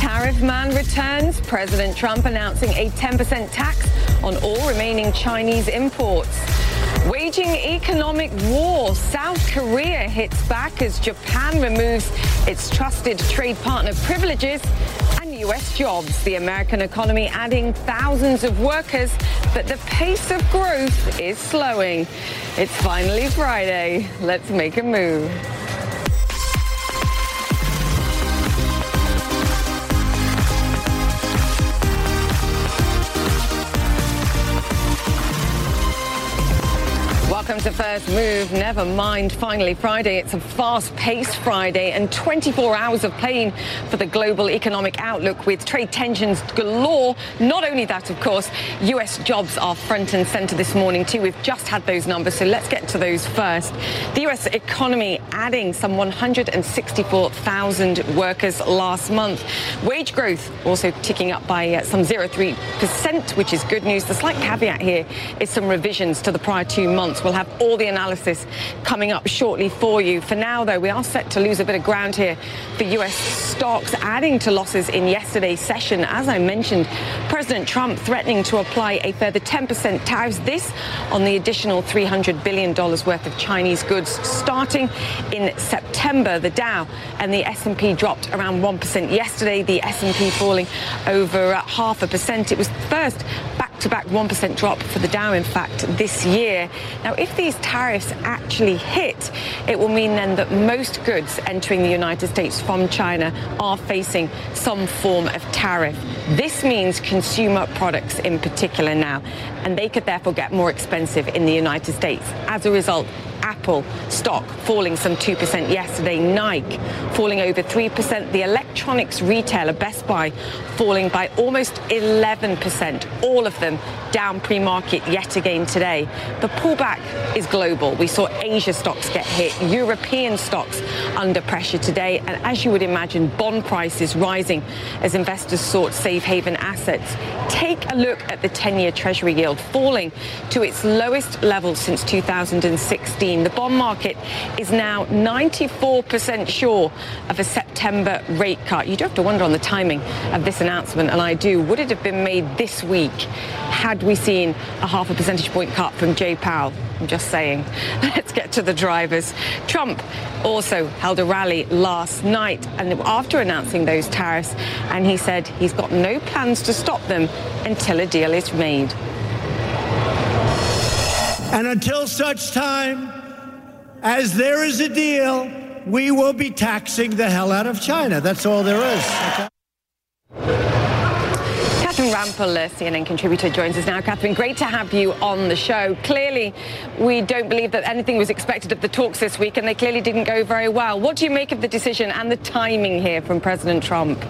Tariff man returns. President Trump announcing a 10% tax on all remaining Chinese imports. Waging economic war. South Korea hits back as Japan removes its trusted trade partner privileges. And U.S. jobs. The American economy adding thousands of workers, but the pace of growth is slowing. It's finally Friday. Let's make a move. Welcome to First Move. Never mind, finally Friday. It's a fast-paced Friday and 24 hours of playing for the global economic outlook with trade tensions galore. Not only that, of course, U.S. jobs are front and center this morning too. We've just had those numbers, so let's get to those first. The U.S. economy adding some 164,000 workers last month. Wage growth also ticking up by uh, some 0.3%, which is good news. The slight caveat here is some revisions to the prior two months. We'll have all the analysis coming up shortly for you. For now, though, we are set to lose a bit of ground here for U.S. stocks, adding to losses in yesterday's session. As I mentioned, President Trump threatening to apply a further 10% tariffs, this on the additional $300 billion worth of Chinese goods starting in September. The Dow and the S&P dropped around 1% yesterday, the S&P falling over half a percent. It was first back to back 1% drop for the Dow, in fact, this year. Now, if these tariffs actually hit, it will mean then that most goods entering the United States from China are facing some form of tariff. This means consumer products in particular now, and they could therefore get more expensive in the United States. As a result, Apple stock falling some 2% yesterday. Nike falling over 3%. The electronics retailer Best Buy falling by almost 11%. All of them down pre-market yet again today. The pullback is global. We saw Asia stocks get hit, European stocks under pressure today, and as you would imagine, bond prices rising as investors sought safe haven assets. Take a look at the 10-year Treasury yield falling to its lowest level since 2016. The bond market is now 94% sure of a September rate cut. You do have to wonder on the timing of this announcement, and I do. Would it have been made this week had we seen a half a percentage point cut from Jay Powell? I'm just saying. Let's get to the drivers. Trump also held a rally last night and after announcing those tariffs, and he said he's got no plans to stop them until a deal is made. And until such time as there is a deal, we will be taxing the hell out of China. That's all there is. Okay? Catherine Rampell, uh, CNN contributor, joins us now. Catherine, great to have you on the show. Clearly, we don't believe that anything was expected of the talks this week, and they clearly didn't go very well. What do you make of the decision and the timing here from President Trump?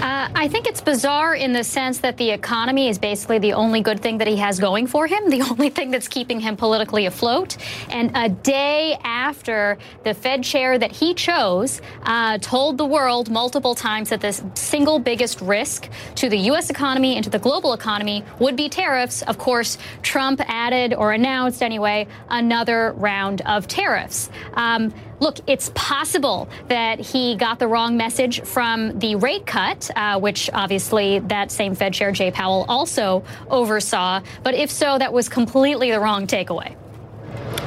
Uh, I think it's bizarre in the sense that the economy is basically the only good thing that he has going for him, the only thing that's keeping him politically afloat. And a day after the Fed chair that he chose uh, told the world multiple times that the single biggest risk to the U.S. economy and to the global economy would be tariffs, of course, Trump added or announced anyway another round of tariffs. Um, look, it's possible that he got the wrong message from the rate cut, uh, which obviously that same Fed Chair Jay Powell also oversaw. But if so, that was completely the wrong takeaway.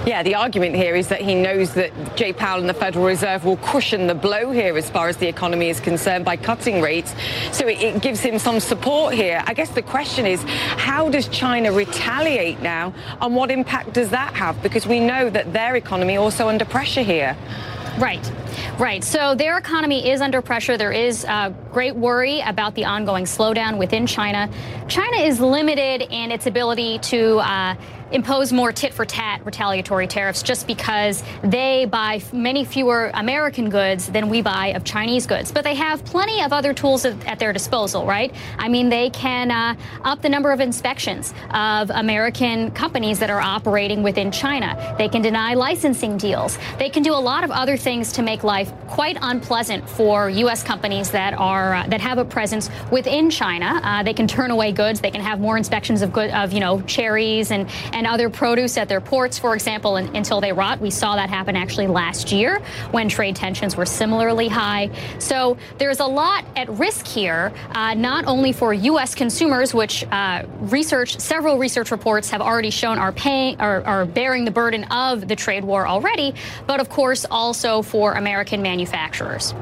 Yeah, the argument here is that he knows that Jay Powell and the Federal Reserve will cushion the blow here as far as the economy is concerned by cutting rates. So it, it, gives him some support here. I guess the question is, how does China retaliate now and what impact does that have? Because we know that their economy also under pressure here. Right. Right. So their economy is under pressure. There is uh, great worry about the ongoing slowdown within China. China is limited in its ability to uh, impose more tit for tat retaliatory tariffs just because they buy many fewer American goods than we buy of Chinese goods. But they have plenty of other tools at their disposal, right? I mean, they can uh, up the number of inspections of American companies that are operating within China. They can deny licensing deals. They can do a lot of other things to make life quite unpleasant for U.S. companies that are uh, that have a presence within China. Uh, they can turn away goods. They can have more inspections of good of you know cherries and and and other produce at their ports, for example, in, until they rot. We saw that happen actually last year when trade tensions were similarly high. So there's a lot at risk here, uh, not only for U.S. consumers, which uh, research, several research reports have already shown are paying, are, are bearing the burden of the trade war already, but of course also for American manufacturers.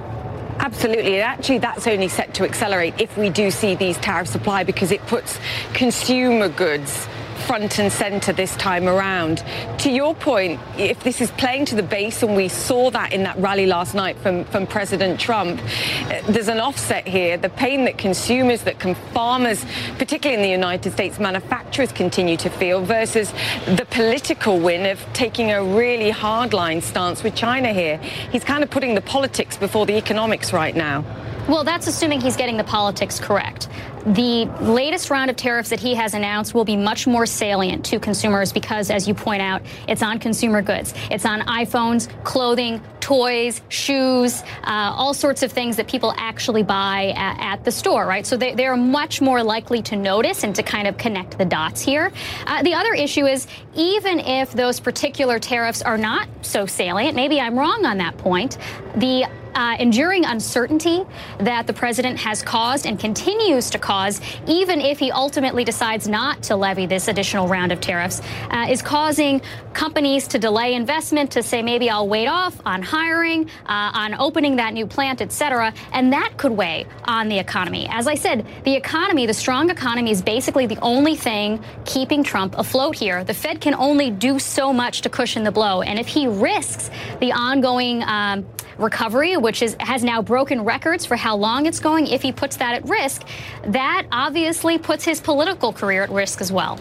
Absolutely. And actually, that's only set to accelerate if we do see these tariffs apply because it puts consumer goods front and centre this time around. To your point, if this is playing to the base, and we saw that in that rally last night from, from President Trump, uh, there's an offset here. The pain that consumers, that can farmers, particularly in the United States, manufacturers continue to feel versus the political win of taking a really hardline stance with China here. He's kind of putting the politics before the economics right now. Well, that's assuming he's getting the politics correct. The latest round of tariffs that he has announced will be much more salient to consumers because, as you point out, it's on consumer goods. It's on iPhones, clothing, toys, shoes, uh, all sorts of things that people actually buy at, at the store, right? So they, they're much more likely to notice and to kind of connect the dots here. Uh, the other issue is even if those particular tariffs are not so salient, maybe I'm wrong on that point, the uh, enduring uncertainty that the president has caused and continues to cause, even if he ultimately decides not to levy this additional round of tariffs, uh, is causing companies to delay investment, to say maybe I'll wait off on hiring, uh, on opening that new plant, et cetera. And that could weigh on the economy. As I said, the economy, the strong economy, is basically the only thing keeping Trump afloat here. The Fed can only do so much to cushion the blow. And if he risks the ongoing um, recovery, which is, has now broken records for how long it's going, if he puts that at risk, that obviously puts his political career at risk as well.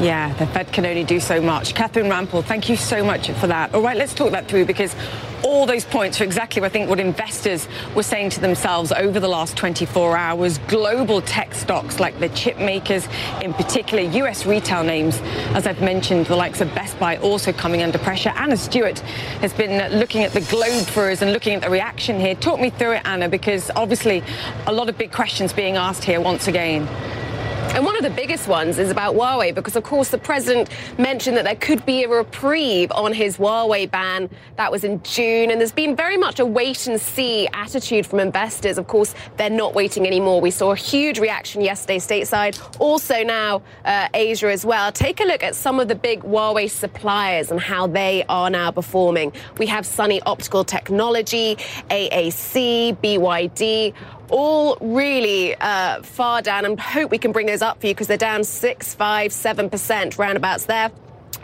Yeah, the Fed can only do so much. Catherine Rampell, thank you so much for that. All right, let's talk that through because all those points are exactly, what I think, what investors were saying to themselves over the last 24 hours. Global tech stocks like the chip makers, in particular, US retail names, as I've mentioned, the likes of Best Buy also coming under pressure. Anna Stewart has been looking at the globe for us and looking at the reaction here. Talk me through it, Anna, because obviously a lot of big questions being asked here once again. And one of the biggest ones is about Huawei because, of course, the president mentioned that there could be a reprieve on his Huawei ban. That was in June. And there's been very much a wait and see attitude from investors. Of course, they're not waiting anymore. We saw a huge reaction yesterday stateside, also now uh, Asia as well. Take a look at some of the big Huawei suppliers and how they are now performing. We have Sunny Optical Technology, AAC, BYD all really uh, far down and hope we can bring those up for you because they're down six, five, seven percent roundabouts there.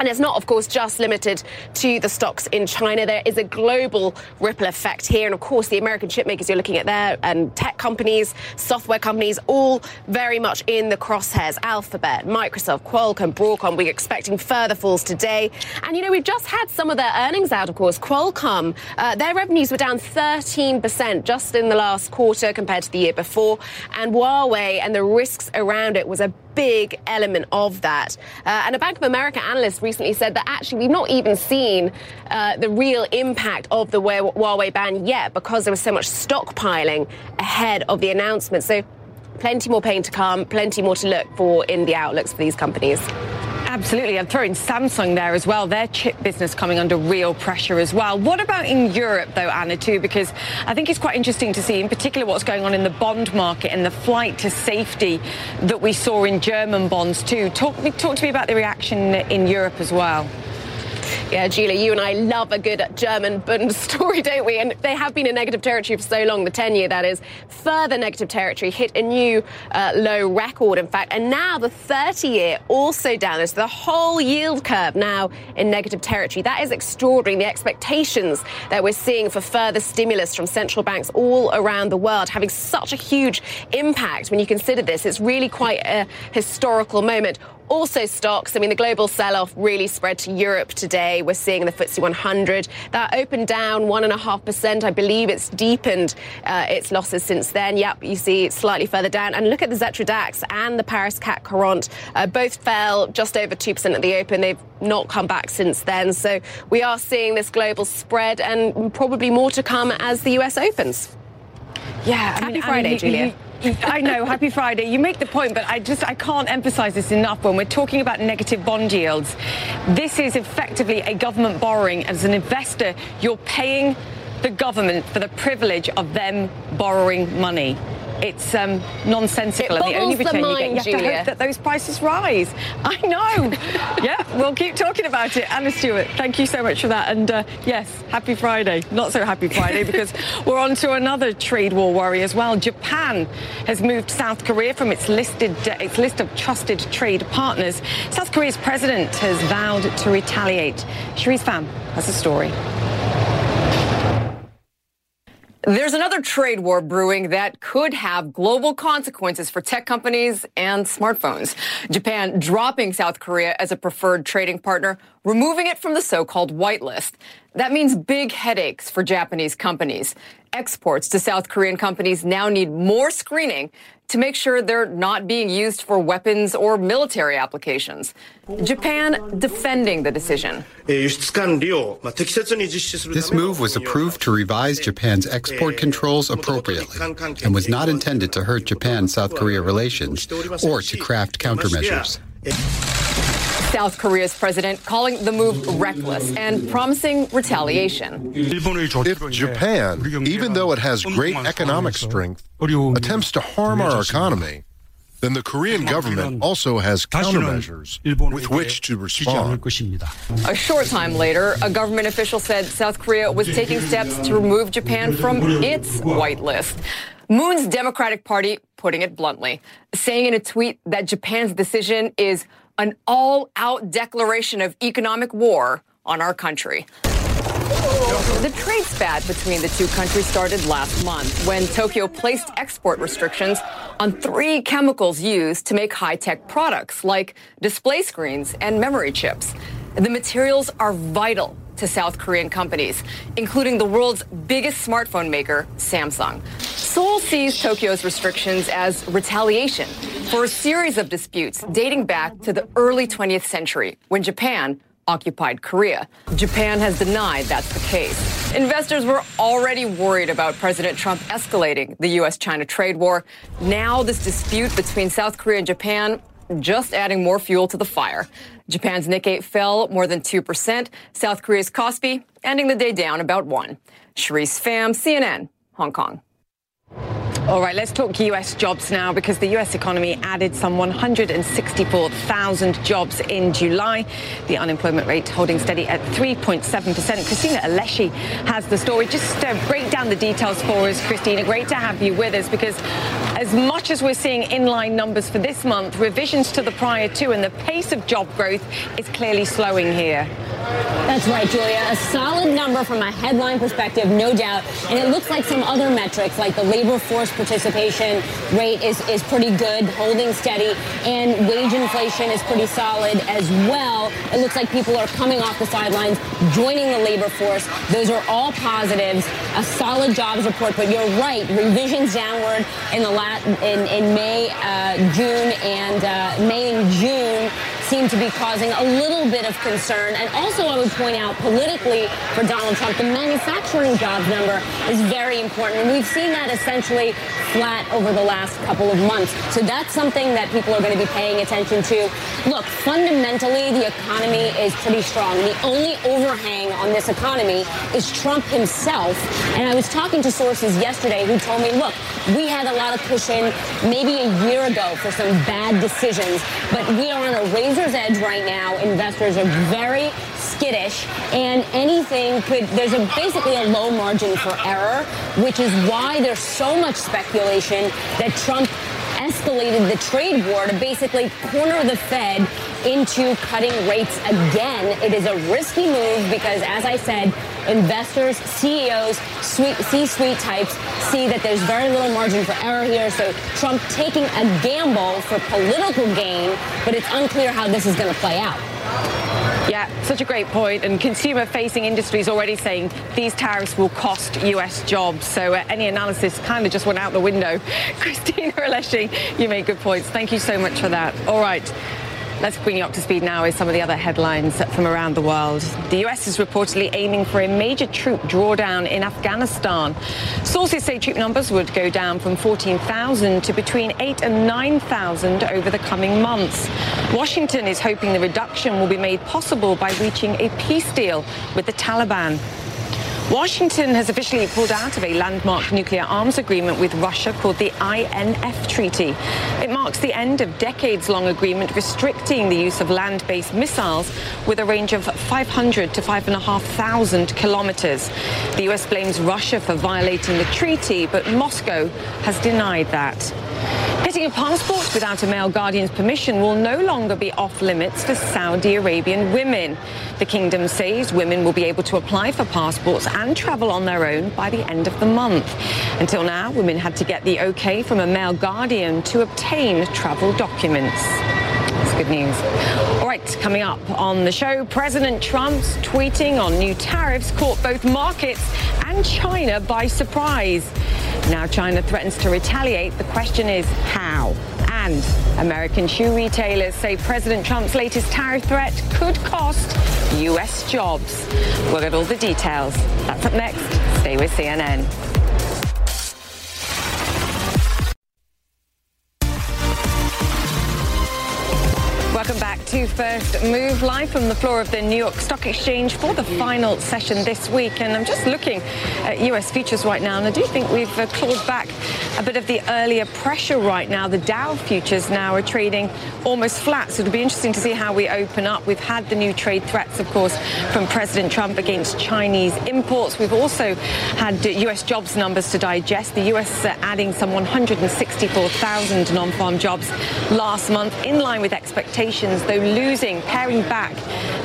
And it's not, of course, just limited to the stocks in China. There is a global ripple effect here. And of course, the American chipmakers you're looking at there and tech companies, software companies, all very much in the crosshairs. Alphabet, Microsoft, Qualcomm, Broadcom. We're expecting further falls today. And, you know, we've just had some of their earnings out, of course. Qualcomm, uh, their revenues were down 13% just in the last quarter compared to the year before. And Huawei and the risks around it was a big element of that. Uh, and a Bank of America analyst recently said that actually we've not even seen uh, the real impact of the Huawei ban yet because there was so much stockpiling ahead of the announcement. So plenty more pain to come, plenty more to look for in the outlooks for these companies. Absolutely. I'm throwing Samsung there as well. Their chip business coming under real pressure as well. What about in Europe, though, Anna, too? Because I think it's quite interesting to see, in particular, what's going on in the bond market and the flight to safety that we saw in German bonds, too. Talk, talk to me about the reaction in Europe as well. Yeah, Julia, you and I love a good German Bund story, don't we? And they have been in negative territory for so long, the 10 year that is. Further negative territory hit a new uh, low record, in fact. And now the 30 year also down. There's the whole yield curve now in negative territory. That is extraordinary. The expectations that we're seeing for further stimulus from central banks all around the world having such a huge impact when you consider this. It's really quite a historical moment. Also, stocks. I mean, the global sell off really spread to Europe today. We're seeing the FTSE 100 that opened down 1.5%. I believe it's deepened uh, its losses since then. Yep, you see it slightly further down. And look at the Xetra DAX and the Paris CAC 40. Uh, both fell just over 2% at the open. They've not come back since then. So we are seeing this global spread and probably more to come as the US opens. Yeah. Happy I mean, Friday, I mean, Julia. I know, happy Friday. You make the point, but I just I can't emphasize this enough when we're talking about negative bond yields. This is effectively a government borrowing. As an investor, you're paying the government for the privilege of them borrowing money. It's um, nonsensical, It and the only boggles the return you get, mind, you have to hope that those prices rise. I know. yeah, we'll keep talking about it. Anna Stewart, thank you so much for that. And uh, yes, happy Friday. Not so happy Friday because we're on to another trade war worry as well. Japan has moved South Korea from its listed uh, its list of trusted trade partners. South Korea's president has vowed to retaliate. Sherisse Pham has a story. There's another trade war brewing that could have global consequences for tech companies and smartphones. Japan dropping South Korea as a preferred trading partner, removing it from the so-called whitelist. That means big headaches for Japanese companies. Exports to South Korean companies now need more screening to make sure they're not being used for weapons or military applications. Japan defending the decision. This move was approved to revise Japan's export controls appropriately and was not intended to hurt Japan South Korea relations or to craft countermeasures. South Korea's president calling the move reckless and promising retaliation. If Japan, even though it has great economic strength, attempts to harm our economy, then the Korean government also has countermeasures with which to respond. A short time later, a government official said South Korea was taking steps to remove Japan from its white list. Moon's Democratic Party putting it bluntly, saying in a tweet that Japan's decision is an all out declaration of economic war on our country. The trade spat between the two countries started last month when Tokyo placed export restrictions on three chemicals used to make high tech products like display screens and memory chips. The materials are vital to South Korean companies, including the world's biggest smartphone maker, Samsung. Seoul sees Tokyo's restrictions as retaliation for a series of disputes dating back to the early 20th century when Japan occupied Korea. Japan has denied that's the case. Investors were already worried about President Trump escalating the U.S. China trade war. Now, this dispute between South Korea and Japan just adding more fuel to the fire. Japan's Nikkei fell more than 2%. South Korea's Kospi ending the day down about 1. Sherisse Pham, CNN, Hong Kong. All right, let's talk US jobs now because the US economy added some 164,000 jobs in July. The unemployment rate holding steady at 3.7%. Christina Alesci has the story. Just uh, break down the details for us, Christina. Great to have you with us because as much as we're seeing inline numbers for this month, revisions to the prior two and the pace of job growth is clearly slowing here. That's right, Julia. A solid number from a headline perspective, no doubt. And it looks like some other metrics, like the labor force participation rate, is, is pretty good, holding steady. And wage inflation is pretty solid as well. It looks like people are coming off the sidelines, joining the labor force. Those are all positives. A solid jobs report, but you're right. Revisions downward in the lat in, in May, uh, June, and uh, May and June seem to be causing a little bit of concern. And also, I would point out politically for Donald Trump, the manufacturing jobs number is very important. And we've seen that essentially flat over the last couple of months. So that's something that people are going to be paying attention to. Look, fundamentally, the economy is pretty strong. The only overhang on this economy is Trump himself. And I was talking to sources yesterday who told me, look, we had a lot of cushion maybe a year ago for some bad decisions, but we are on a razor's edge right now. Investors are very skittish, and anything could, there's a, basically a low margin for error, which is why there's so much speculation that Trump escalated the trade war to basically corner the Fed into cutting rates again. It is a risky move because, as I said, investors, CEOs, C-suite types see that there's very little margin for error here. So Trump taking a gamble for political gain, but it's unclear how this is going to play out. Yeah, such a great point. And consumer facing industries already saying these tariffs will cost US jobs. So uh, any analysis kind of just went out the window. Christina Alesci, you make good points. Thank you so much for that. All right. Let's bring you up to speed now with some of the other headlines from around the world. The US is reportedly aiming for a major troop drawdown in Afghanistan. Sources say troop numbers would go down from 14,000 to between 8 and 9,000 over the coming months. Washington is hoping the reduction will be made possible by reaching a peace deal with the Taliban. Washington has officially pulled out of a landmark nuclear arms agreement with Russia called the INF Treaty. It marks the end of decades-long agreement restricting the use of land-based missiles with a range of 500 to 5,500 kilometers. The U.S. blames Russia for violating the treaty, but Moscow has denied that. Getting a passport without a male guardian's permission will no longer be off limits for Saudi Arabian women. The kingdom says women will be able to apply for passports and travel on their own by the end of the month. Until now, women had to get the okay from a male guardian to obtain travel documents. That's good news. All right, coming up on the show, President Trump's tweeting on new tariffs caught both markets and China by surprise. Now China threatens to retaliate. The question is how? And American shoe retailers say President Trump's latest tariff threat could cost U.S. jobs. We'll get all the details. That's up next. Stay with CNN. To First Move live from the floor of the New York Stock Exchange for the final session this week. And I'm just looking at US futures right now, and I do think we've uh, clawed back a bit of the earlier pressure right now. The Dow futures now are trading almost flat, so it'll be interesting to see how we open up. We've had the new trade threats, of course, from President Trump against Chinese imports. We've also had US jobs numbers to digest. The US uh, adding some 164,000 non-farm jobs last month, in line with expectations though losing, paring back,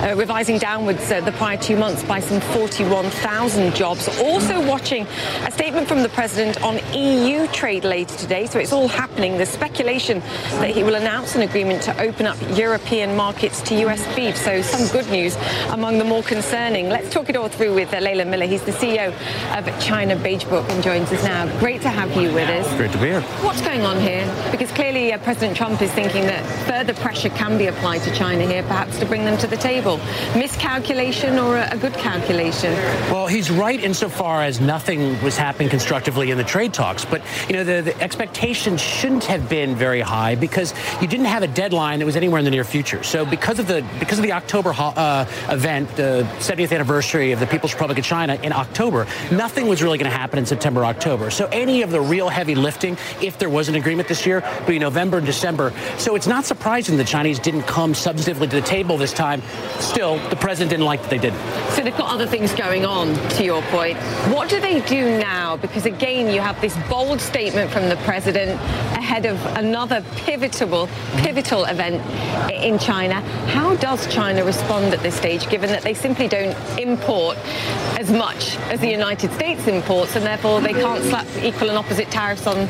uh, revising downwards uh, the prior two months by some 41,000 jobs. Also watching a statement from the president on EU trade later today. So it's all happening. The speculation that he will announce an agreement to open up European markets to US beef. So some good news among the more concerning. Let's talk it all through with uh, Leland Miller. He's the CEO of China Beige Book and joins us now. Great to have you with us. Great to be here. What's going on here? Because clearly uh, President Trump is thinking that further pressure can be applied to China here, perhaps to bring them to the table? Miscalculation or a, good calculation? Well, he's right insofar as nothing was happening constructively in the trade talks. But, you know, the, the expectation shouldn't have been very high because you didn't have a deadline that was anywhere in the near future. So because of the because of the October uh, event, the 70th anniversary of the People's Republic of China in October, nothing was really going to happen in September, October. So any of the real heavy lifting, if there was an agreement this year, would be November and December. So it's not surprising the Chinese didn't come substantively to the table this time. Still, the president didn't like that they didn't. So they've got other things going on, to your point. What do they do now? Because again, you have this bold statement from the president ahead of another pivotal, pivotal event in China. How does China respond at this stage, given that they simply don't import as much as the United States imports, and therefore they can't slap equal and opposite tariffs on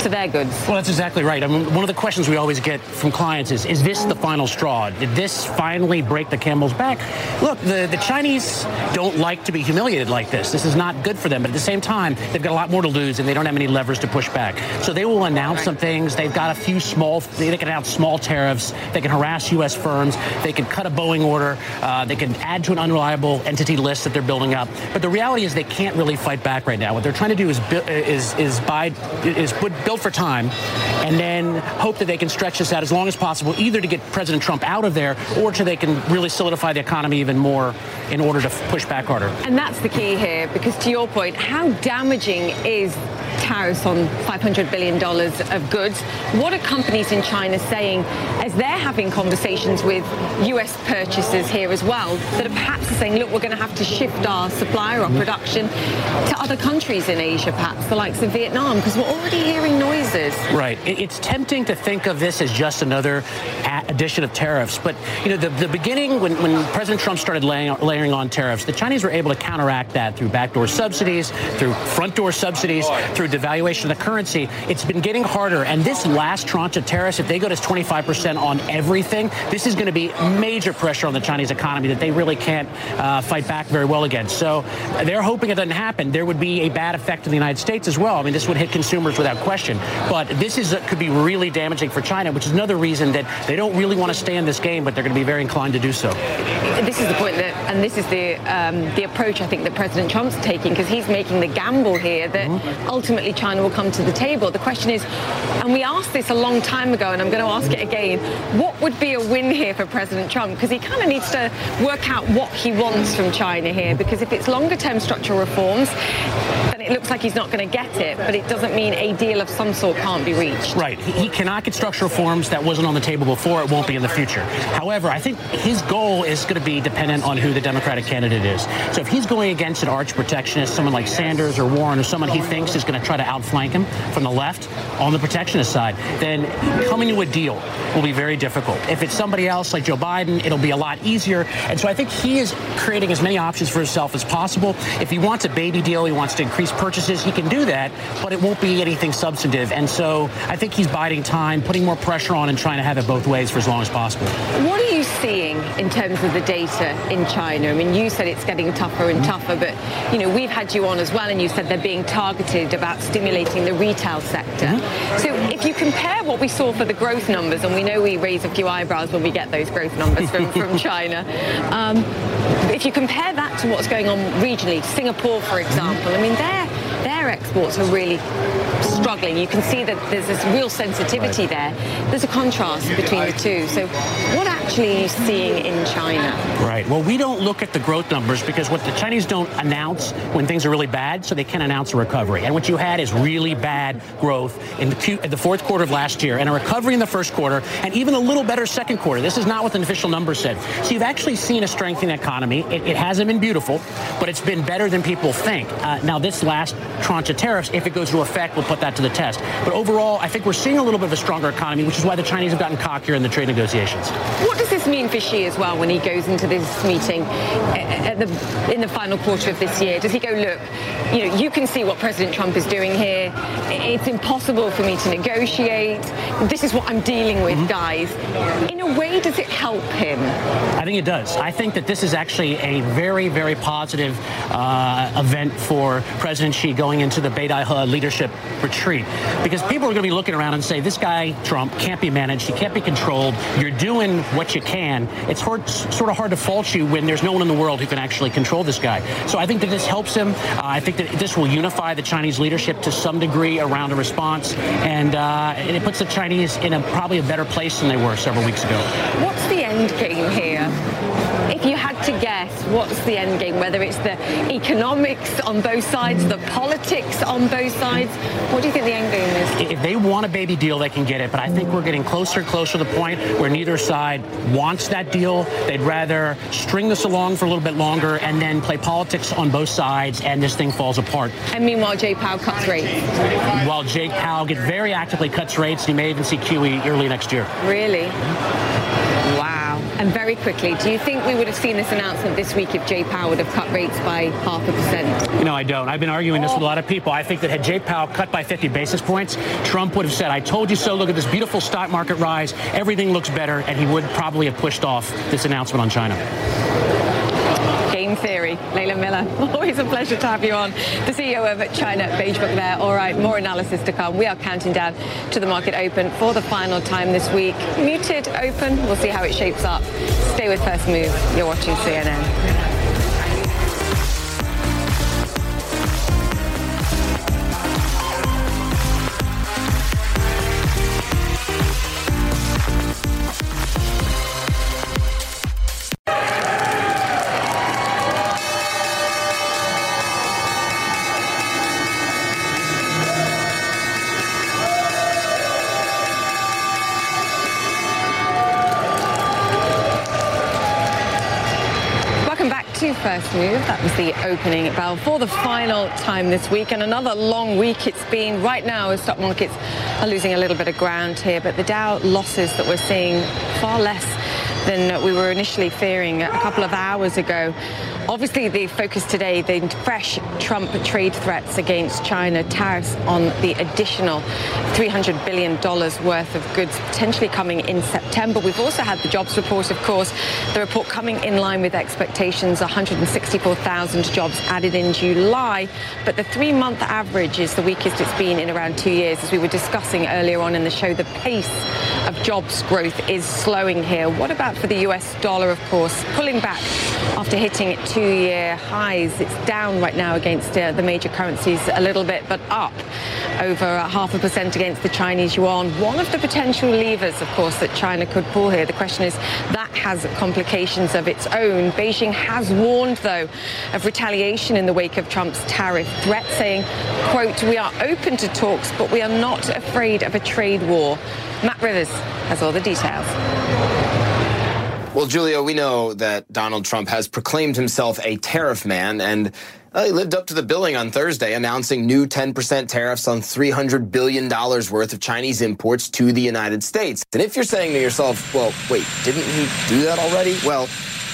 to their goods. Well, that's exactly right. I mean, one of the questions we always get from clients is, is this the final straw? Did this finally break the camel's back? Look, the, the Chinese don't like to be humiliated like this. This is not good for them. But at the same time, they've got a lot more to lose and they don't have any levers to push back. So they will announce some things. They've got a few small, they can announce small tariffs. They can harass U.S. firms. They can cut a Boeing order. Uh, they can add to an unreliable entity list that they're building up. But the reality is they can't really fight back right now. What they're trying to do is, is, is, buy, is put, build for time and then hope that they can stretch this out as long as possible, either to get President Trump out of there or to they can really solidify the economy even more in order to push back harder. And that's the key here, because to your point, how damaging is tariffs on $500 billion of goods. What are companies in China saying as they're having conversations with US purchasers here as well that are perhaps saying, look, we're going to have to shift our supply or our production to other countries in Asia, perhaps the likes of Vietnam, because we're already hearing noises. Right. It's tempting to think of this as just another addition of tariffs. But, you know, the, the beginning, when, when President Trump started laying, layering on tariffs, the Chinese were able to counteract that through backdoor subsidies, through front door subsidies, through devaluation of the currency. It's been getting harder. And this last tranche of tariffs, if they go to 25% on everything, this is going to be major pressure on the Chinese economy that they really can't uh, fight back very well against. So they're hoping it doesn't happen. There would be a bad effect in the United States as well. I mean, this would hit consumers without question. But this is could be really damaging for China, which is another reason that they don't really want to stay in this game, but they're going to be very inclined to do so. This is the point that, and this is the um, the approach I think that President Trump's taking because he's making the gamble here that mm-hmm. ultimately China will come to the table. The question is, and we asked this a long time ago, and I'm going to ask it again: What would be a win here for President Trump? Because he kind of needs to work out what he wants from China here. Because if it's longer-term structural reforms, then it looks like he's not going to get it. But it doesn't mean a deal of some sort can't be reached. Right. He cannot get structural reforms that wasn't on the table before. It won't be in the future. However, I think his goal is going to be dependent on who the Democratic candidate is. So if he's going against an arch protectionist, someone like Sanders or Warren, or someone he thinks is going to try to outflank him from the left on the protectionist side, then coming to a deal will be very difficult. If it's somebody else like Joe Biden, it'll be a lot easier. And so I think he is creating as many options for himself as possible. If he wants a baby deal, he wants to increase purchases, he can do that, but it won't be anything substantive. And so I think he's biding time, putting more pressure on and trying to have it both ways for as long as possible. What are you seeing in terms of the data in China? I mean, you said it's getting tougher and tougher, but you know, we've had you on as well, and you said they're being targeted about stimulating the retail sector. Mm-hmm. So if you compare what we saw for the growth numbers, and we know we raise a few eyebrows when we get those growth numbers from, from China, um, if you compare that to what's going on regionally, Singapore, for example, I mean, their their exports are really struggling. You can see that there's this real sensitivity there. There's a contrast between the two. So what actually are you seeing in China? Right. Well, we don't look at the growth numbers because what the Chinese don't announce when things are really bad, so they can't announce a recovery. And what you had is really bad growth in the, Q, in the fourth quarter of last year and a recovery in the first quarter and even a little better second quarter. This is not what the official numbers said. So you've actually seen a strengthening economy. It, it hasn't been beautiful, but it's been better than people think. Uh, now, this last tranche of tariffs, if it goes into effect, we'll put that to the test. But overall, I think we're seeing a little bit of a stronger economy, which is why the Chinese have gotten cockier in the trade negotiations. What does this mean for Xi as well when he goes into this meeting at the, in the final quarter of this year? Does he go, look, you know, you can see what President Trump is doing here. It's impossible for me to negotiate. This is what I'm dealing with, mm-hmm. guys. In a way, does it help him? I think it does. I think that this is actually a very, very positive uh, event for President Xi going into the Beidaihe leadership retreat because people are going to be looking around and say, this guy, Trump, can't be managed. He can't be controlled. You're doing what you can. It's hard, sort of hard to fault you when there's no one in the world who can actually control this guy. So I think that this helps him. Uh, I think that this will unify the Chinese leadership to some degree around a response, and, uh, and it puts the Chinese in a probably a better place than they were several weeks ago. What's the end game here? If you had to guess, what's the end game? Whether it's the economics on both sides, the politics on both sides, what do you think the end game is? If they want a baby deal, they can get it. But I think we're getting closer and closer to the point where neither side wants that deal. They'd rather string this along for a little bit longer and then play politics on both sides, and this thing falls apart. And meanwhile, Jay Powell cuts rates. While Jake Powell get very actively cuts rates, you may even see QE early next year. Really? And very quickly, do you think we would have seen this announcement this week if Jay Powell would have cut rates by half a percent? No, I don't. I've been arguing this with a lot of people. I think that had Jay Powell cut by 50 basis points, Trump would have said, I told you so. Look at this beautiful stock market rise. Everything looks better. And he would probably have pushed off this announcement on China. Theory. Leland Miller, always a pleasure to have you on. The CEO of China Beige Book there. All right, more analysis to come. We are counting down to the market open for the final time this week. Muted open. We'll see how it shapes up. Stay with First Move. You're watching CNN. That was the opening bell for the final time this week. And another long week it's been. Right now, stock markets are losing a little bit of ground here, but the Dow losses that we're seeing far less than we were initially fearing a couple of hours ago. Obviously, the focus today, the fresh Trump trade threats against China, tariffs on the additional $300 billion worth of goods potentially coming in September. We've also had the jobs report, of course, the report coming in line with expectations, 164,000 jobs added in July. But the three-month average is the weakest it's been in around two years. As we were discussing earlier on in the show, the pace of jobs growth is slowing here. What about for the US dollar, of course, pulling back after hitting it two-year highs. It's down right now against uh, the major currencies a little bit, but up over half a percent against the Chinese yuan. One of the potential levers, of course, that China could pull here. The question is that has complications of its own. Beijing has warned, though, of retaliation in the wake of Trump's tariff threat, saying, quote, we are open to talks, but we are not afraid of a trade war. Matt Rivers has all the details. Well, Julia, we know that Donald Trump has proclaimed himself a tariff man, and uh, he lived up to the billing on Thursday, announcing new 10% tariffs on $300 billion worth of Chinese imports to the United States. And if you're saying to yourself, well, wait, didn't he do that already? Well,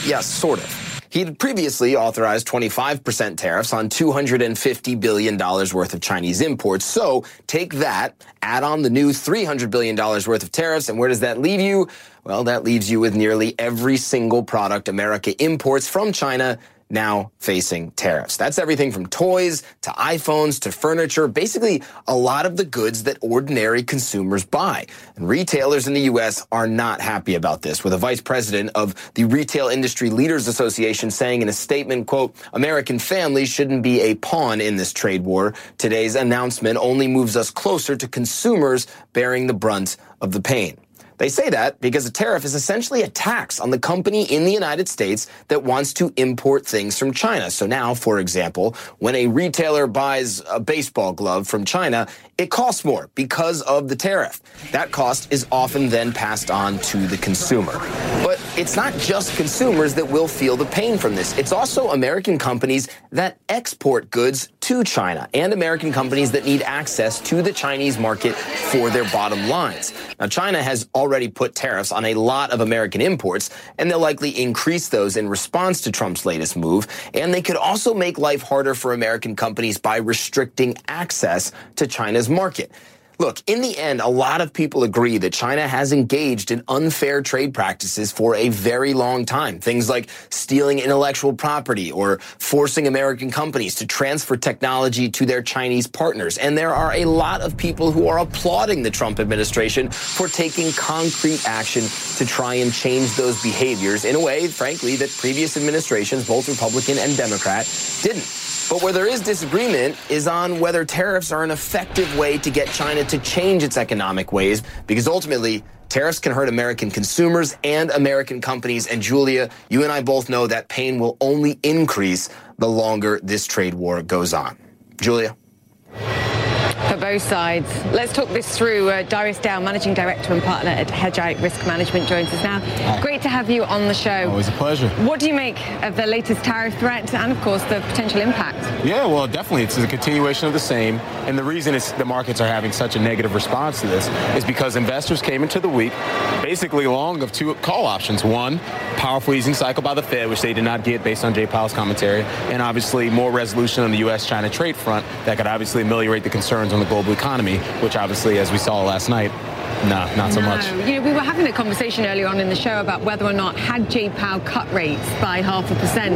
yes, sort of. He'd previously authorized 25% tariffs on $250 billion worth of Chinese imports. So take that, add on the new $300 billion worth of tariffs, and where does that leave you? Well, that leaves you with nearly every single product America imports from China now facing tariffs. That's everything from toys to iPhones to furniture, basically a lot of the goods that ordinary consumers buy. And retailers in the U.S. are not happy about this, with a vice president of the Retail Industry Leaders Association saying in a statement, quote, American families shouldn't be a pawn in this trade war. Today's announcement only moves us closer to consumers bearing the brunt of the pain. They say that because a tariff is essentially a tax on the company in the United States that wants to import things from China. So now, for example, when a retailer buys a baseball glove from China, it costs more because of the tariff. That cost is often then passed on to the consumer. But it's not just consumers that will feel the pain from this. It's also American companies that export goods to China and American companies that need access to the Chinese market for their bottom lines. Now, China has already put tariffs on a lot of American imports, and they'll likely increase those in response to Trump's latest move. And they could also make life harder for American companies by restricting access to China's market. Look, in the end, a lot of people agree that China has engaged in unfair trade practices for a very long time. Things like stealing intellectual property or forcing American companies to transfer technology to their Chinese partners. And there are a lot of people who are applauding the Trump administration for taking concrete action to try and change those behaviors in a way, frankly, that previous administrations, both Republican and Democrat, didn't. But where there is disagreement is on whether tariffs are an effective way to get China to change its economic ways, because ultimately, tariffs can hurt American consumers and American companies. And Julia, you and I both know that pain will only increase the longer this trade war goes on. Julia? For both sides. Let's talk this through. Uh, Darius Dale, Managing Director and Partner at Hedgeye Risk Management, joins us now. Hi. Great to have you on the show. Always a pleasure. What do you make of the latest tariff threat and, of course, the potential impact? Yeah, well, definitely. It's a continuation of the same. And the reason it's, the markets are having such a negative response to this is because investors came into the week basically long of two call options. One, powerful easing cycle by the Fed, which they did not get based on Jay Powell's commentary, and obviously more resolution on the U.S.-China trade front that could obviously ameliorate the concerns on the global economy, which obviously, as we saw last night, no, not so no. much. You know, we were having a conversation earlier on in the show about whether or not had Jay Powell cut rates by half a percent,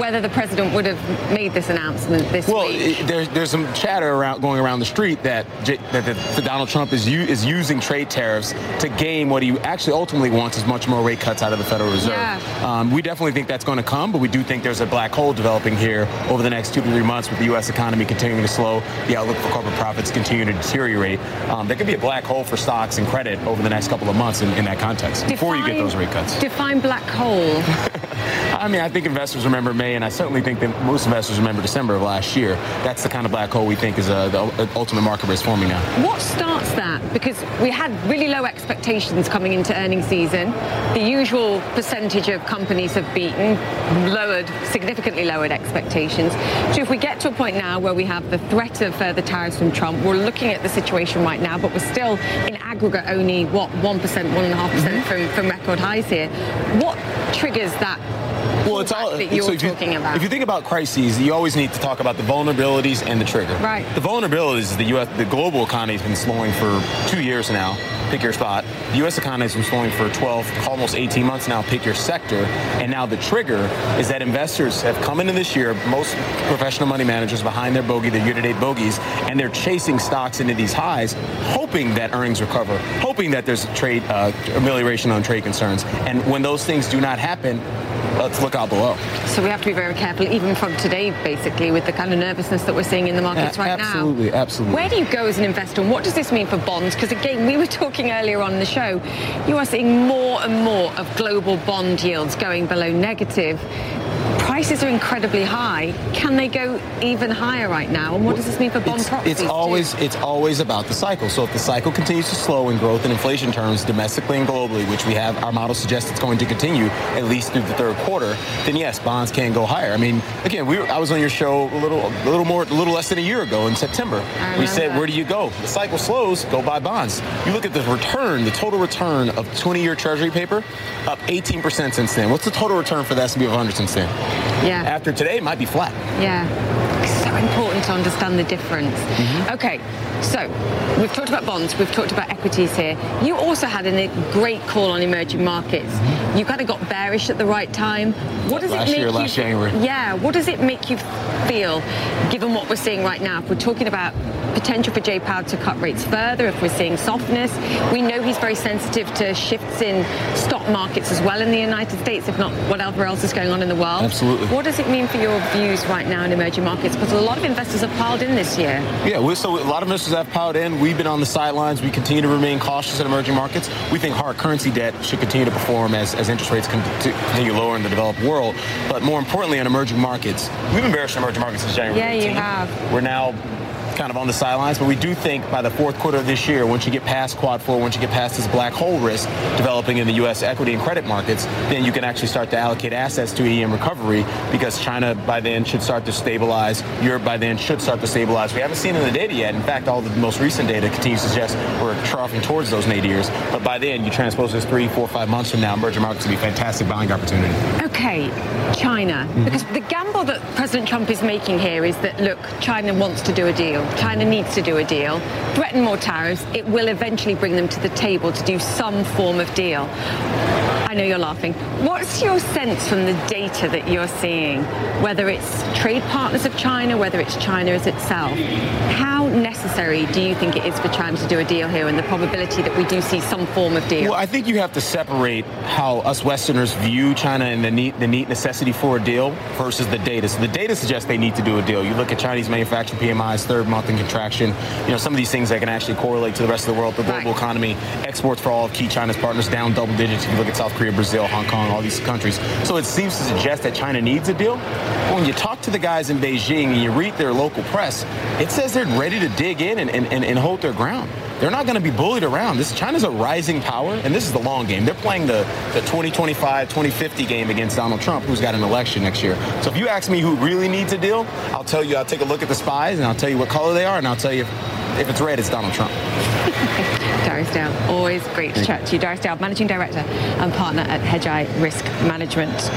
whether the president would have made this announcement this well, week. Well, there's there's some chatter around going around the street that J, that, that Donald Trump is is using trade tariffs to gain what he actually ultimately wants is much more rate cuts out of the Federal Reserve. Yeah. Um, we definitely think that's going to come, but we do think there's a black hole developing here over the next two to three months with the U.S. economy continuing to slow, the outlook for corporate profits continuing to deteriorate. Um, there could be a black hole for stocks taxing credit over the next couple of months in, in that context define, before you get those rate cuts. Define black hole. I mean, I think investors remember May, and I certainly think that most investors remember December of last year. That's the kind of black hole we think is uh, the ultimate market risk forming now. What starts that? Because we had really low expectations coming into earnings season. The usual percentage of companies have beaten, lowered, significantly lowered expectations. So if we get to a point now where we have the threat of further tariffs from Trump, we're looking at the situation right now, but we're still in aggregate only, what, 1%, 1.5% mm-hmm. from, from record highs here. What triggers that well, it's all that you're so talking you, about. If you think about crises, you always need to talk about the vulnerabilities and the trigger. Right. The vulnerabilities is the U.S. The global economy has been slowing for two years now. Pick your spot. The U.S. economy has been slowing for 12, almost 18 months now. Pick your sector. And now the trigger is that investors have come into this year, most professional money managers behind their bogey, their year-to-date bogeys, and they're chasing stocks into these highs, hoping that earnings recover, hoping that there's trade uh, amelioration on trade concerns. And when those things do not happen, let's look out below. So we have to be very careful, even from today, basically, with the kind of nervousness that we're seeing in the markets right absolutely, now. Absolutely, absolutely. Where do you go as an investor, and what does this mean for bonds? Because again, we were talking earlier on in the show, you are seeing more and more of global bond yields going below negative prices are incredibly high. Can they go even higher right now? And what does this mean for bond it's? It's always too? it's always about the cycle. So if the cycle continues to slow in growth and inflation terms domestically and globally, which we have our model suggests it's going to continue at least through the third quarter, then yes, bonds can go higher. I mean, again, we were, I was on your show a little a little more a little less than a year ago in September. We said, where do you go? The cycle slows, go buy bonds. You look at the return, the total return of 20-year Treasury paper, up 18% since then. What's the total return for the S&P 500 since then? Yeah. After today, it might be flat. Yeah. It's so important to understand the difference. Mm-hmm. Okay, so we've talked about bonds, we've talked about equities here. You also had a great call on emerging markets. Mm-hmm. You kind of got bearish at the right time. What does last it make year, you? Last January. Yeah. What does it make you feel, given what we're seeing right now? If we're talking about potential for Jay Powell to cut rates further, if we're seeing softness, we know he's very sensitive to shifts in stock markets as well in the United States, if not whatever else is going on in the world. Absolutely. What does it mean for your views right now in emerging markets? Because a lot of investors have piled in this year. Yeah, so a lot of investors have piled in. We've been on the sidelines. We continue to remain cautious in emerging markets. We think hard currency debt should continue to perform as, as interest rates continue lower in the developed world. But more importantly, in emerging markets, we've been bearish in emerging markets since January. Yeah, 18. you have. We're now kind of on the sidelines, but we do think by the fourth quarter of this year, once you get past Quad 4, once you get past this black hole risk developing in the U.S. equity and credit markets, then you can actually start to allocate assets to EM recovery because China by then should start to stabilize. Europe by then should start to stabilize. We haven't seen in the data yet. In fact, all the most recent data continues to suggest we're troughing towards those nadirs. But by then, you transpose this three, four, five months from now, emerging markets will be a fantastic buying opportunity. Okay, China. Mm-hmm. Because the gamble that President Trump is making here is that, look, China wants to do a deal. China needs to do a deal, threaten more tariffs, it will eventually bring them to the table to do some form of deal. I know you're laughing. What's your sense from the data that you're seeing, whether it's trade partners of China, whether it's China as itself? How necessary do you think it is for China to do a deal here and the probability that we do see some form of deal? Well, I think you have to separate how us Westerners view China and the neat, the neat necessity for a deal versus the data. So the data suggests they need to do a deal. You look at Chinese manufacturing PMIs, third month in contraction, you know, some of these things that can actually correlate to the rest of the world, the global right. economy, exports for all of key China's partners down double digits. If you look at South Korea, Brazil, Hong Kong, all these countries. So it seems to suggest that China needs a deal. When you talk to the guys in Beijing and you read their local press, it says they're ready to dig in and, and, and hold their ground. They're not going to be bullied around. This China's a rising power, and this is the long game. They're playing the, the 2025, 2050 game against Donald Trump, who's got an election next year. So if you ask me who really needs a deal, I'll tell you, I'll take a look at the spies, and I'll tell you what color they are, and I'll tell you if, if it's red, it's Donald Trump. Darius Dale, always great to chat to you. Darius Dale, Managing Director and Partner at Hedgeye Risk Management.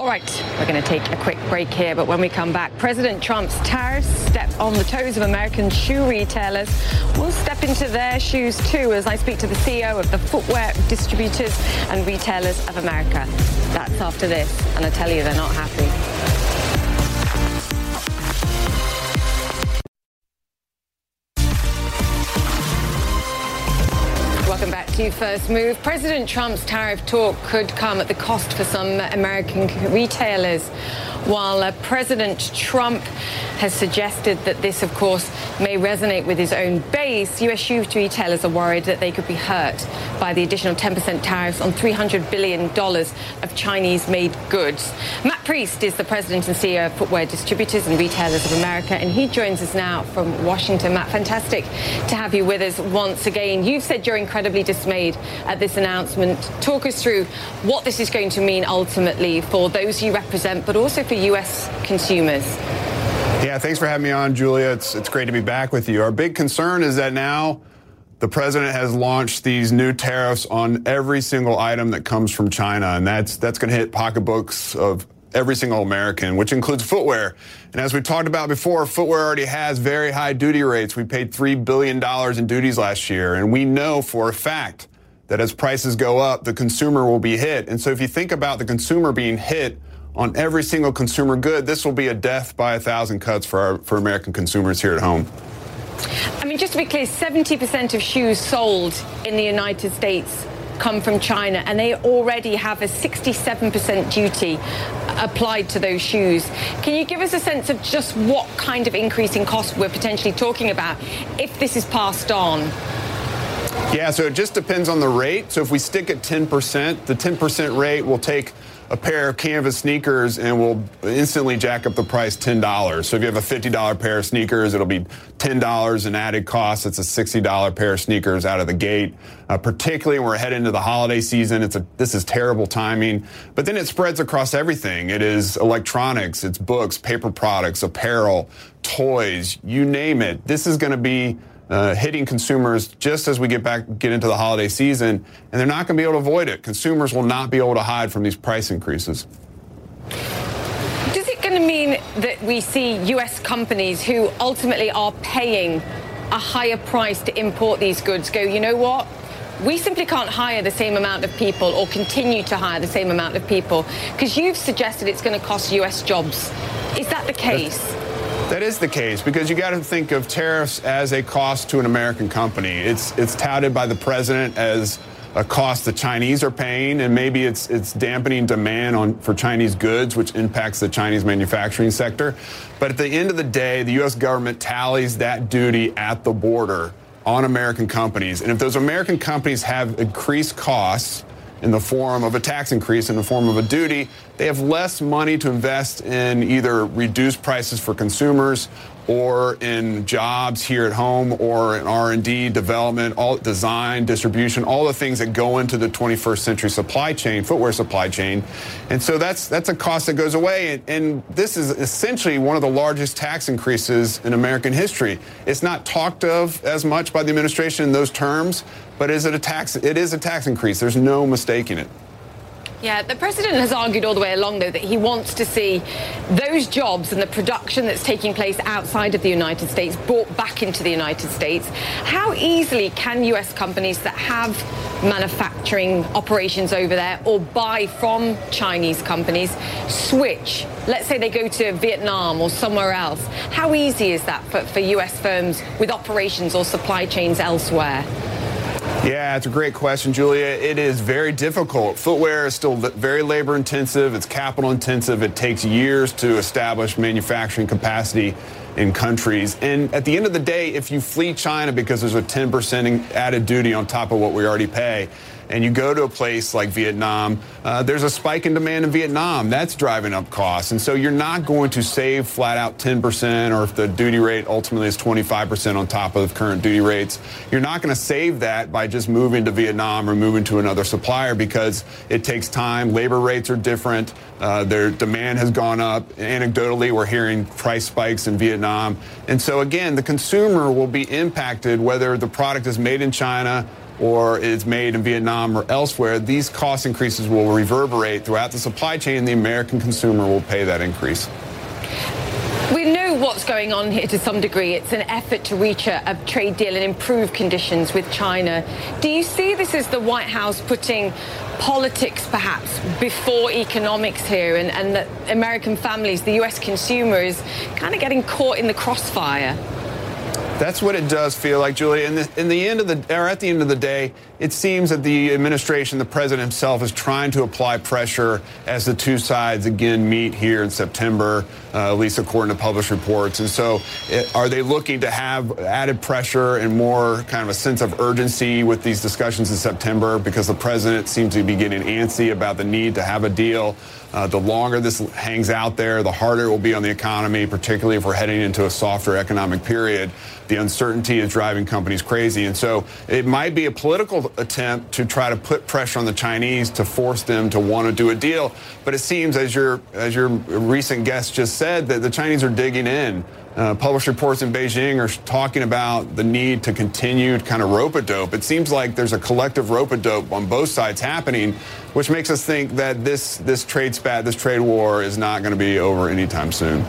All right, we're going to take a quick break here, but when we come back, President Trump's tariffs step on the toes of American shoe retailers. We'll step into their shoes too as I speak to the CEO of the Footwear Distributors and Retailers of America. That's after this, and I tell you, they're not happy. To First Move. President Trump's tariff talk could come at the cost for some American retailers while uh, President Trump has suggested that this, of course, may resonate with his own base, U.S. shoe retailers are worried that they could be hurt by the additional 10% tariffs on $300 billion of Chinese-made goods. Matt Priest is the president and CEO of Footwear Distributors and Retailers of America, and he joins us now from Washington. Matt, fantastic to have you with us once again. You've said you're incredibly dismayed at this announcement. Talk us through what this is going to mean ultimately for those you represent, but also for U.S. consumers. Yeah, thanks for having me on, Julia. It's, it's great to be back with you. Our big concern is that now the president has launched these new tariffs on every single item that comes from China, and that's that's going to hit pocketbooks of every single American, which includes footwear. And as we talked about before, footwear already has very high duty rates. We paid $3 billion in duties last year, and we know for a fact that as prices go up, the consumer will be hit. And so if you think about the consumer being hit on every single consumer good, this will be a death by a thousand cuts for, our, for American consumers here at home. I mean, just to be clear, 70% of shoes sold in the United States come from China, and they already have a 67% duty applied to those shoes. Can you give us a sense of just what kind of increase in cost we're potentially talking about if this is passed on? Yeah, so it just depends on the rate. So if we stick at 10%, the 10% rate will take a pair of canvas sneakers and will instantly jack up the price $10. So if you have a $50 pair of sneakers, it'll be $10 in added cost. It's a $60 pair of sneakers out of the gate. Uh, particularly when we're heading into the holiday season, it's a, this is terrible timing. But then it spreads across everything. It is electronics, it's books, paper products, apparel, toys, you name it. This is going to be uh, hitting consumers just as we get back get into the holiday season, and they're not going to be able to avoid it. Consumers will not be able to hide from these price increases. Does it going to mean that we see U.S. companies who ultimately are paying a higher price to import these goods go, you know what? we simply can't hire the same amount of people or continue to hire the same amount of people because you've suggested it's going to cost US jobs. Is that the case? That's- that is the case because you got to think of tariffs as a cost to an American company. It's it's touted by the president as a cost the Chinese are paying, and maybe it's it's dampening demand on for Chinese goods, which impacts the Chinese manufacturing sector. But at the end of the day, the U.S. government tallies that duty at the border on American companies, and if those American companies have increased costs in the form of a tax increase, in the form of a duty, they have less money to invest in either reduced prices for consumers or in jobs here at home or in R&D, development, all design, distribution, all the things that go into the 21st century supply chain, footwear supply chain. And so that's that's a cost that goes away and, and this is essentially one of the largest tax increases in American history. It's not talked of as much by the administration in those terms, but is it a tax it is a tax increase. There's no mistaking it. Yeah, the president has argued all the way along, though, that he wants to see those jobs and the production that's taking place outside of the United States brought back into the United States. How easily can US companies that have manufacturing operations over there or buy from Chinese companies switch? Let's say they go to Vietnam or somewhere else. How easy is that for, for US firms with operations or supply chains elsewhere? Yeah, it's a great question, Julia. It is very difficult. Footwear is still very labor intensive, it's capital intensive. It takes years to establish manufacturing capacity in countries. And at the end of the day, if you flee China because there's a 10% added duty on top of what we already pay, and you go to a place like Vietnam, uh, there's a spike in demand in Vietnam. That's driving up costs. And so you're not going to save flat out 10%, or if the duty rate ultimately is 25% on top of current duty rates, you're not going to save that by just moving to Vietnam or moving to another supplier because it takes time. Labor rates are different. Uh, their demand has gone up. Anecdotally, we're hearing price spikes in Vietnam. And so, again, the consumer will be impacted whether the product is made in China or is made in Vietnam or elsewhere, these cost increases will reverberate throughout the supply chain, and the American consumer will pay that increase. We know what's going on here to some degree. It's an effort to reach a, a, trade deal and improve conditions with China. Do you see this as the White House putting politics perhaps before economics here and, and that American families, the US consumer, is kind of getting caught in the crossfire? That's what it does feel like, Julia. In the, in the end of the, or at the end of the day, it seems that the administration, the president himself, is trying to apply pressure as the two sides again meet here in September, uh, at least according to published reports. And so, it, are they looking to have added pressure and more kind of a sense of urgency with these discussions in September because the president seems to be getting antsy about the need to have a deal? Uh, the longer this hangs out there, the harder it will be on the economy, particularly if we're heading into a softer economic period. The uncertainty is driving companies crazy. And so it might be a political attempt to try to put pressure on the Chinese to force them to want to do a deal. But it seems, as your, as your recent guest just said, that the Chinese are digging in. Uh, published reports in Beijing are talking about the need to continue kind of rope a dope. It seems like there's a collective rope a dope on both sides happening, which makes us think that this this trade spat, this trade war, is not going to be over anytime soon.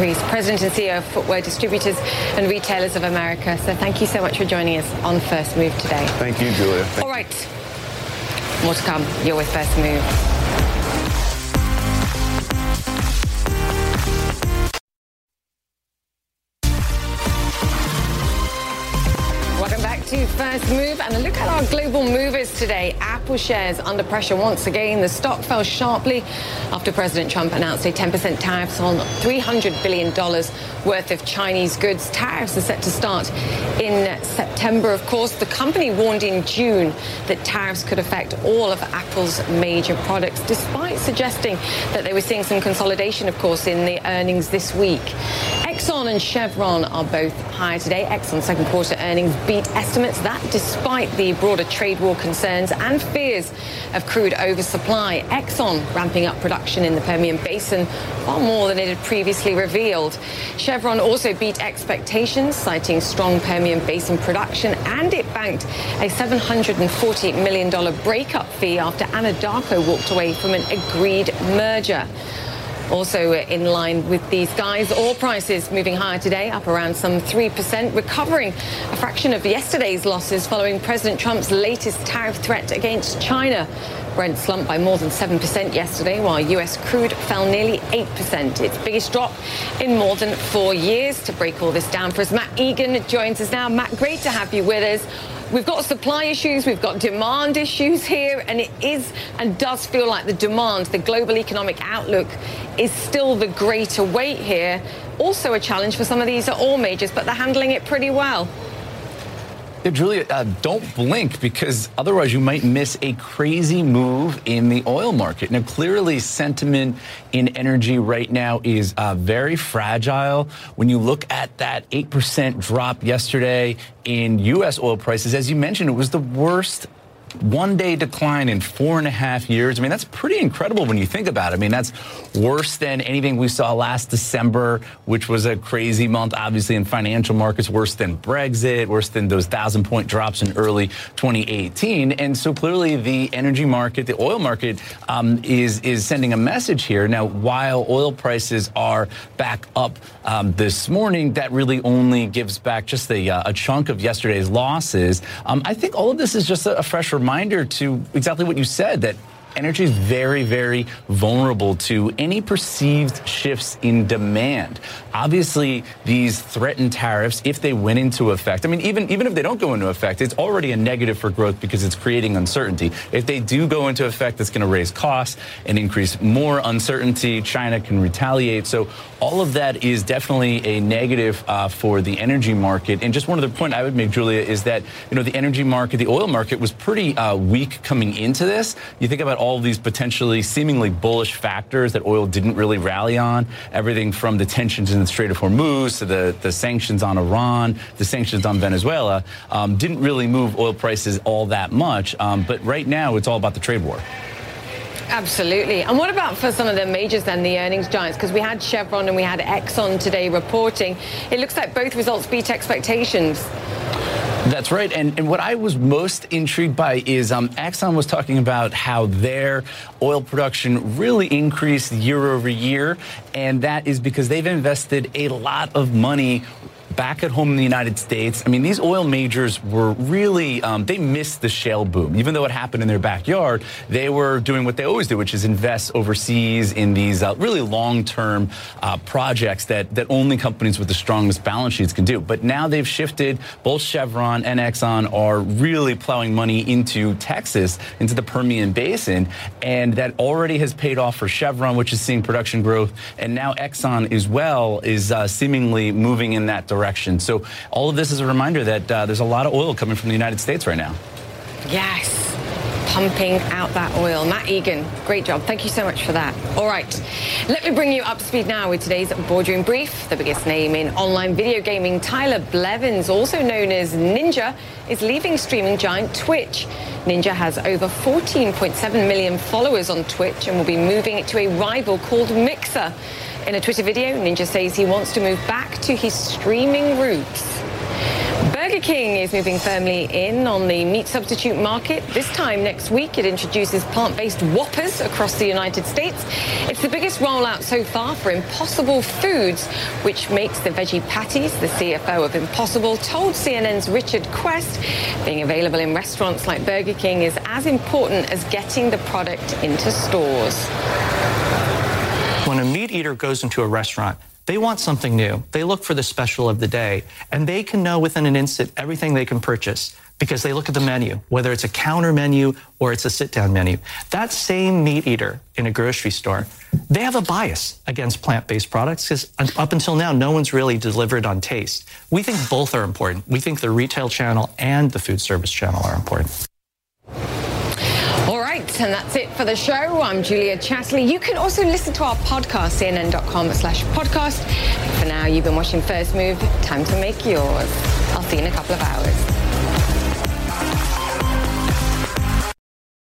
Priest, President and CEO of Footwear Distributors and Retailers of America. So thank you so much for joining us on First Move today. Thank you, Julia. Thank All right. More to come. You're with First Move. First Move and a look at our global movers today. Apple shares under pressure once again. The stock fell sharply after President Trump announced a 10% tariffs on $300 billion worth of Chinese goods. Tariffs are set to start in September, of course. The company warned in June that tariffs could affect all of Apple's major products, despite suggesting that they were seeing some consolidation, of course, in the earnings this week. Exxon and Chevron are both higher today. Exxon second quarter earnings beat estimates. That despite the broader trade war concerns and fears of crude oversupply. Exxon ramping up production in the Permian Basin far more than it had previously revealed. Chevron also beat expectations, citing strong Permian Basin production, and it banked a $740 million breakup fee after Anadarko walked away from an agreed merger. Also in line with these guys, oil prices moving higher today, up around some 3%, recovering a fraction of yesterday's losses following President Trump's latest tariff threat against China. Brent slumped by more than 7% yesterday, while U.S. crude fell nearly 8%, its biggest drop in more than four years. To break all this down for us, Matt Egan joins us now. Matt, great to have you with us. We've got supply issues, we've got demand issues here, and it is and does feel like the demand, the global economic outlook, is still the greater weight here. Also, a challenge for some of these are all majors, but they're handling it pretty well. Yeah, Julia, uh, don't blink because otherwise you might miss a crazy move in the oil market. Now, clearly, sentiment in energy right now is uh, very fragile. When you look at that 8% drop yesterday in U.S. oil prices, as you mentioned, it was the worst one day decline in four and a half years. I mean, that's pretty incredible when you think about it. I mean, that's worse than anything we saw last December, which was a crazy month, obviously, in financial markets, worse than Brexit, worse than those thousand point drops in early 2018. And so clearly the energy market, the oil market, um, is, is sending a message here. Now, while oil prices are back up um, this morning, that really only gives back just a, uh, a chunk of yesterday's losses. Um, I think all of this is just a, a fresh reminder to exactly what you said that energy is very, very vulnerable to any perceived shifts in demand. Obviously, these threatened tariffs, if they went into effect, I mean, even, even if they don't go into effect, it's already a negative for growth because it's creating uncertainty. If they do go into effect, it's going to raise costs and increase more uncertainty. China can retaliate. So all of that is definitely a negative uh, for the energy market. And just one other point I would make, Julia, is that, you know, the energy market, the oil market was pretty uh, weak coming into this. You think about all these potentially seemingly bullish factors that oil didn't really rally on, everything from the tensions in the Strait of Hormuz to the, the sanctions on Iran, the sanctions on Venezuela, um, didn't really move oil prices all that much. Um, but right now, it's all about the trade war. Absolutely. And what about for some of the majors then, the earnings giants? Because we had Chevron and we had Exxon today reporting. It looks like both results beat expectations. That's right. And, and what I was most intrigued by is um, Exxon was talking about how their oil production really increased year over year. And that is because they've invested a lot of money back at home in the United States, I mean, these oil majors were really, um, they missed the shale boom. Even though it happened in their backyard, they were doing what they always do, which is invest overseas in these uh, really long term uh, projects that, that only companies with the strongest balance sheets can do. But now they've shifted. Both Chevron and Exxon are really plowing money into Texas, into the Permian Basin. And that already has paid off for Chevron, which is seeing production growth. And now Exxon as well is uh, seemingly moving in that direction. So all of this is a reminder that uh, there's a lot of oil coming from the United States right now. Yes pumping out that oil. Matt Egan, great job. Thank you so much for that. All right, let me bring you up to speed now with today's boardroom brief. The biggest name in online video gaming, Tyler Blevins, also known as Ninja, is leaving streaming giant Twitch. Ninja has over 14.7 million followers on Twitch and will be moving it to a rival called Mixer. In a Twitter video, Ninja says he wants to move back to his streaming roots. Burger King is moving firmly in on the meat substitute market. This time next week, it introduces plant-based Whoppers across the United States. It's the biggest rollout so far for Impossible Foods, which makes the veggie patties. The CFO of Impossible told CNN's Richard Quest being available in restaurants like Burger King is as important as getting the product into stores. When a meat eater goes into a restaurant, they want something new. They look for the special of the day, and they can know within an instant everything they can purchase because they look at the menu, whether it's a counter menu or it's a sit down menu. That same meat eater in a grocery store, they have a bias against plant based products because up until now, no one's really delivered on taste. We think both are important. We think the retail channel and the food service channel are important and that's it for the show. I'm Julia Chatterley. You can also listen to our podcast, cnn.com slash podcast. For now, you've been watching First Move. Time to make yours. I'll see you in a couple of hours.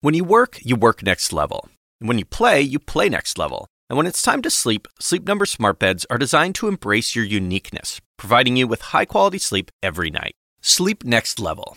When you work, you work next level. And when you play, you play next level. And when it's time to sleep, Sleep Number smart beds are designed to embrace your uniqueness, providing you with high-quality sleep every night. Sleep next level.